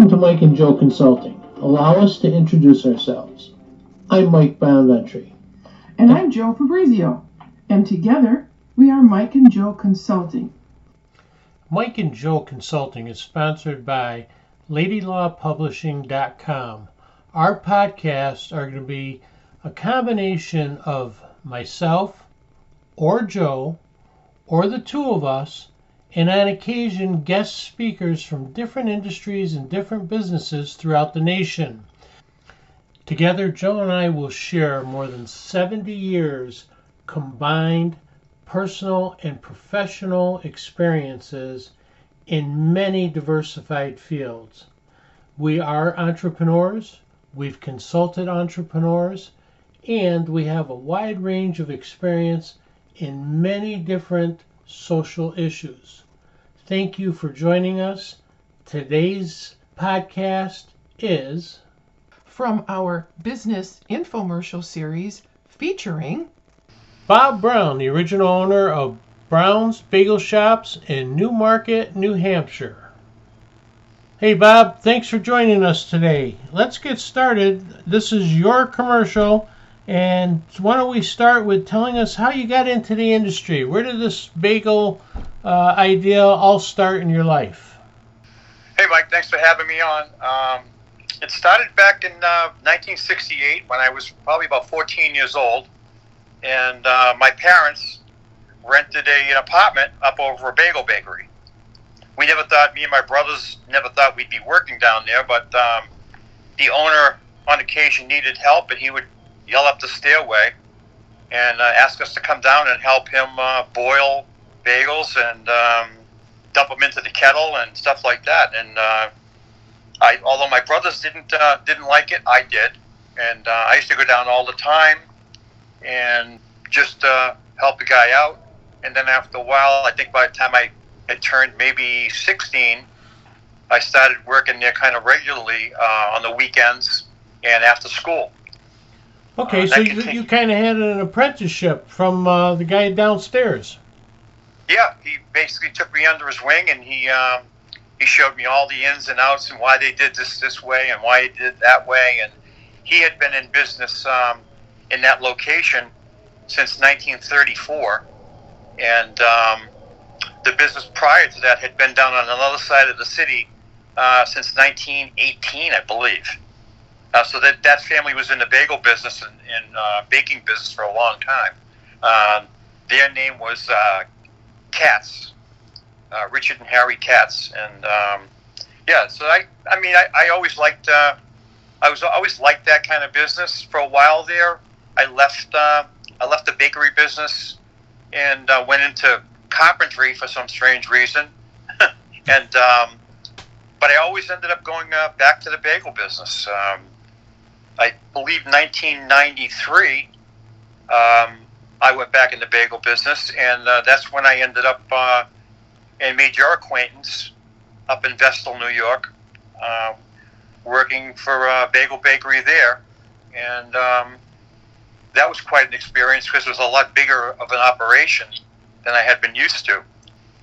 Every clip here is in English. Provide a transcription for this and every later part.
Welcome to Mike and Jo Consulting. Allow us to introduce ourselves. I'm Mike Bonventry. And I'm Jo Fabrizio. And together, we are Mike and Jo Consulting. Mike and Jo Consulting is sponsored by LadyLawPublishing.com. Our podcasts are going to be a combination of myself or Jo or the two of us, and on occasion guest speakers from different industries and different businesses throughout the nation. Together, Jo and I will share more than 70 years combined personal and professional experiences in many diversified fields. We are entrepreneurs, we've consulted entrepreneurs, and we have a wide range of experience in many different social issues. Thank you for joining us. Today's podcast is from our business infomercial series featuring Bob Brown, the original owner of Brown's Bagel Shops in Newmarket, New Hampshire. Hey Bob, thanks for joining us today. Let's get started. This is your commercial and why don't we start with telling us how you got into the industry? Where did this bagel uh, idea all start in your life? Hey, Mike, thanks for having me on. Um, it started back in uh, 1968 when I was probably about 14 years old, and uh, my parents rented a, an apartment up over a bagel bakery. We never thought, me and my brothers never thought we'd be working down there, but um, the owner on occasion needed help, and he would yell up the stairway and uh, ask us to come down and help him uh, boil bagels and um, dump them into the kettle and stuff like that. And uh, I, although my brothers didn't uh, didn't like it, I did, and uh, I used to go down all the time and just uh, help the guy out. And then after a while, I think by the time I had turned maybe 16, I started working there kind of regularly on the weekends and after school. Okay, uh, so you, you kind of had an apprenticeship from uh, the guy downstairs. Yeah, he basically took me under his wing and he um, he showed me all the ins and outs and why they did this this way and why he did that way. And he had been in business um, in that location since 1934, and um, the business prior to that had been down on another side of the city uh, since 1918, I believe. Uh, so that that family was in the bagel business and, and uh, baking business for a long time. Um, their name was uh, Katz, uh, Richard and Harry Katz, and um, yeah. So I, I mean, I, I always liked, uh, I was always liked that kind of business. For a while there, I left, uh, I left the bakery business and went into carpentry for some strange reason, and um, but I always ended up going back to the bagel business. Um, I believe 1993, um, I went back in the bagel business, and uh, that's when I ended up uh, and made your acquaintance up in Vestal, New York, uh, working for a bagel bakery there, and um, that was quite an experience because it was a lot bigger of an operation than I had been used to.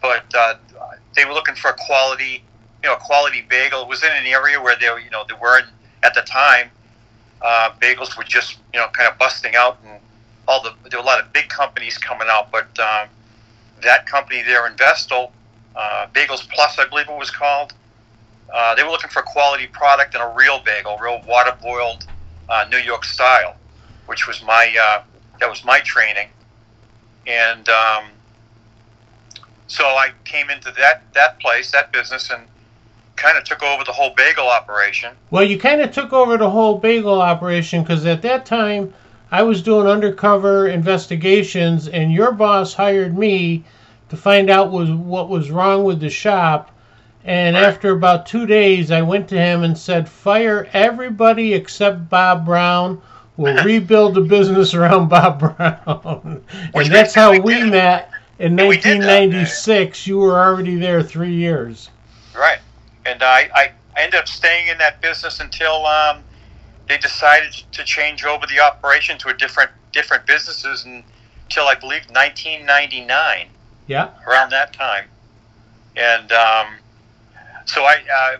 But uh, they were looking for a quality, you know, a quality bagel. It was in an area where they, you know, they weren't at the time uh, bagels were just you know kind of busting out, and all the there were a lot of big companies coming out, but um, that company there in Vestal, uh, Bagels Plus, I believe it was called. Uh, they were looking for a quality product and a real bagel, real water boiled uh, New York style, which was my uh, that was my training, and um, so I came into that that place, that business, and kind of took over the whole bagel operation. Well, you kind of took over the whole bagel operation because at that time I was doing undercover investigations, and your boss hired me to find out was what was wrong with the shop. And right. after about two days, I went to him and said, "Fire everybody except Bob Brown. We'll rebuild the business around Bob Brown." and that's how we met in 1996. You were already there three years. Right and I, I, ended up staying in that business until um, they decided to change over the operation to a different different businesses until I believe 1999. Yeah. Around that time, and um, so I uh,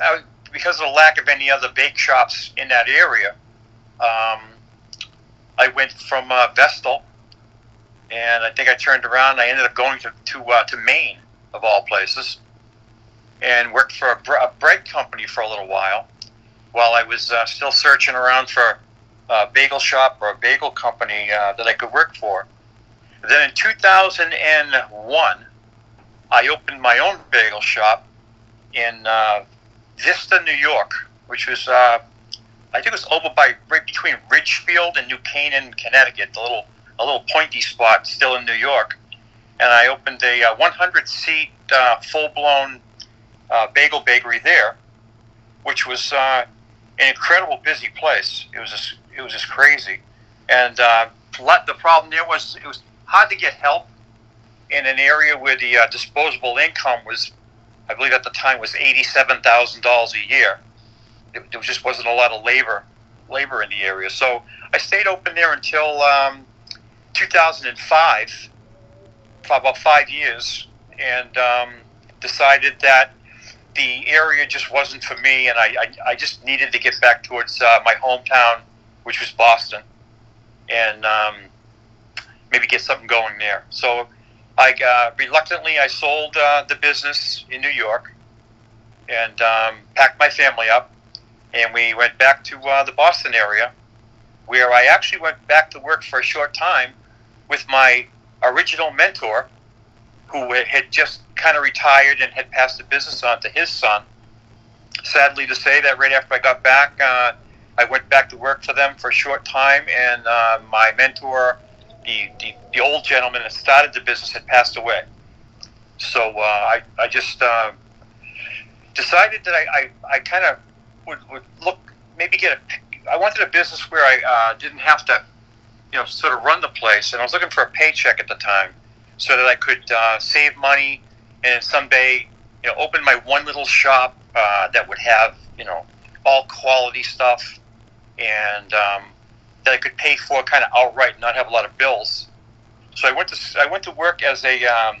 I, because of the lack of any other bake shops in that area, um, I went from uh, Vestal, and I think I turned around. I ended up going to to, uh, to Maine, of all places, and worked for a, a bread company for a little while, while I was uh, still searching around for a bagel shop or a bagel company uh, that I could work for. Then in 2001, I opened my own bagel shop in uh, Vista, New York, which was uh, I think it was over by right between Ridgefield and New Canaan, Connecticut, a little a little pointy spot still in New York. And I opened a uh, 100 seat uh, full blown uh, bagel bakery there, which was uh, an incredible busy place. It was just, it was just crazy, and uh, the problem there was it was hard to get help in an area where the uh, disposable income was, I believe at the time was eighty seven thousand dollars a year. There just wasn't a lot of labor labor in the area, so I stayed open there until um, 2005, for about five years, and um, decided that the area just wasn't for me, and I, I, I just needed to get back towards uh, my hometown, which was Boston, and um, maybe get something going there. So I uh, reluctantly I sold uh, the business in New York and um, packed my family up, and we went back to uh, the Boston area, where I actually went back to work for a short time with my original mentor, who had just kind of retired and had passed the business on to his son. Sadly to say that right after I got back, uh, I went back to work for them for a short time, and uh, my mentor, the, the, the, old gentleman that started the business, had passed away. So uh, I, I just uh, decided that I, I, I kind of would, would look, maybe get a, I wanted a business where I uh, didn't have to, you know, sort of run the place, and I was looking for a paycheck at the time so that I could uh, save money and someday, you know, open my one little shop uh, that would have, you know, all quality stuff and um, that I could pay for kind of outright, and not have a lot of bills. So I went to I went to work as a um,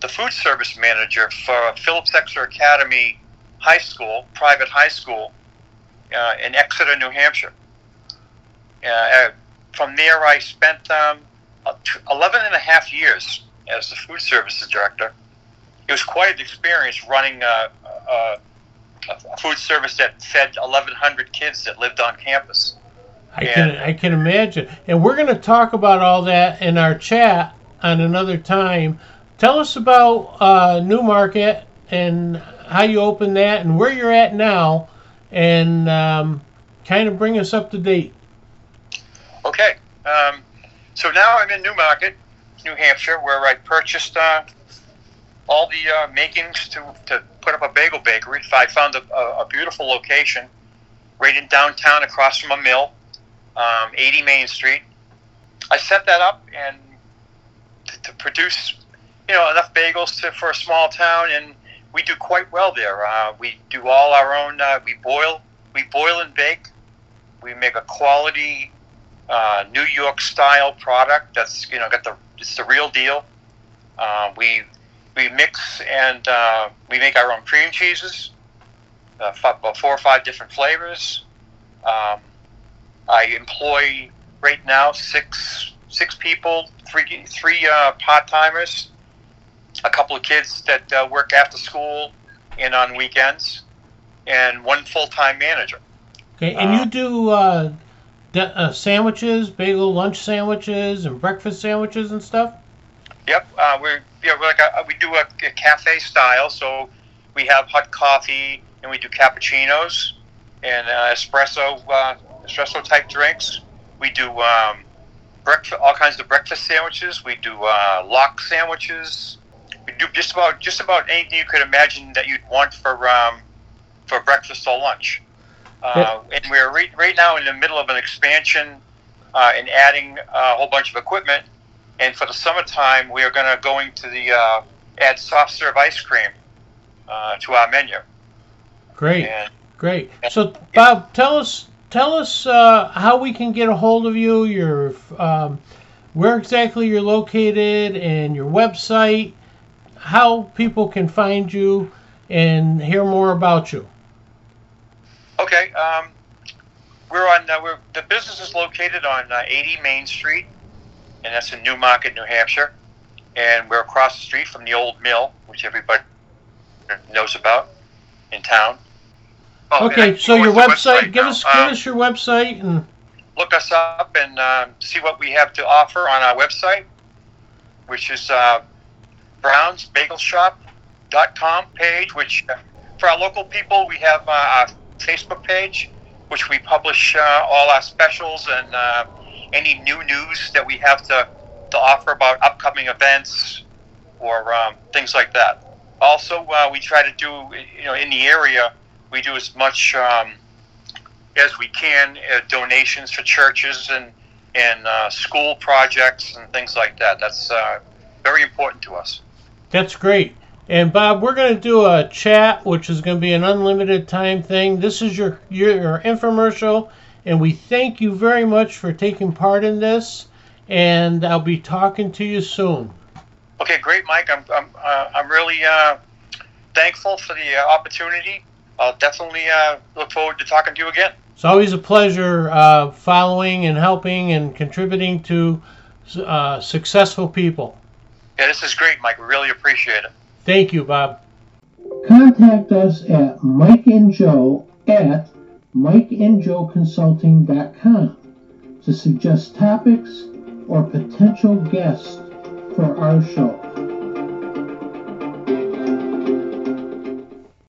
the food service manager for Phillips Exeter Academy High School, private high school uh, in Exeter, New Hampshire. Uh, from there, I spent um, 11 and a half years as the food services director. It was quite an experience running a, a, a food service that fed 1,100 kids that lived on campus. I can I can imagine, and we're going to talk about all that in our chat on another time. Tell us about uh, Newmarket and how you opened that, and where you're at now, and um, kind of bring us up to date. Okay, um, so now I'm in Newmarket, New Hampshire, where I purchased uh, all the uh, makings to, to put up a bagel bakery. I found a, a, a beautiful location right in downtown across from a mill, um, 80 Main Street. I set that up and to, to produce, you know, enough bagels to, for a small town, and we do quite well there. Uh, we do all our own. Uh, we boil, we boil and bake. We make a quality uh, New York style product that's you know got the it's the real deal. Uh, we we mix and uh, we make our own cream cheeses, uh, five, about four or five different flavors. Um, I employ right now six six people, three three uh, part timers, a couple of kids that uh, work after school and on weekends, and one full time manager. Okay, and you do uh, uh, sandwiches, bagel lunch sandwiches, and breakfast sandwiches and stuff. Yep, uh, we're yeah, we're like a, we do a, a, cafe style, so we have hot coffee and we do cappuccinos and uh, espresso uh, espresso type drinks. We do um, breakfast, all kinds of breakfast sandwiches. We do uh, lox sandwiches. We do just about just about anything you could imagine that you'd want for um, for breakfast or lunch. Uh, and we're right, right now in the middle of an expansion uh, and adding a whole bunch of equipment. And for the summertime, we are going to go into the uh, add soft serve ice cream uh, to our menu. Great, and, great. So, Bob, tell us tell us uh, how we can get a hold of you. Your um, where exactly you're located and your website. How people can find you and hear more about you. Um, we're on. Uh, we're the business is located on uh, 80 Main Street, and that's in Newmarket, New Hampshire. And we're across the street from the old mill, which everybody knows about in town. Oh, Okay, so your the website, give now? us, Um, give us your website and, look us up and um, see what we have to offer on our website, which is uh, brownsbagelshop.com page, which uh, for our local people, we have uh, our Facebook page, which we publish uh, all our specials and uh, any new news that we have to, to offer about upcoming events or um, things like that. Also, uh, we try to do, you know, in the area, we do as much um, as we can uh, donations for churches and and uh, school projects and things like that. That's uh, very important to us. that's great. And Bob, we're going to do a chat, which is going to be an unlimited time thing. This is your, your, your infomercial, and we thank you very much for taking part in this. And I'll be talking to you soon. Okay, great, Mike. I'm I'm, uh, I'm really uh, thankful for the uh, opportunity. I'll definitely uh, look forward to talking to you again. It's always a pleasure uh, following and helping and contributing to uh, successful people. Yeah, this is great, Mike. We really appreciate it. Thank you, Bob. Contact us at Mike and Jo at mikeandjoconsulting.com to suggest topics or potential guests for our show.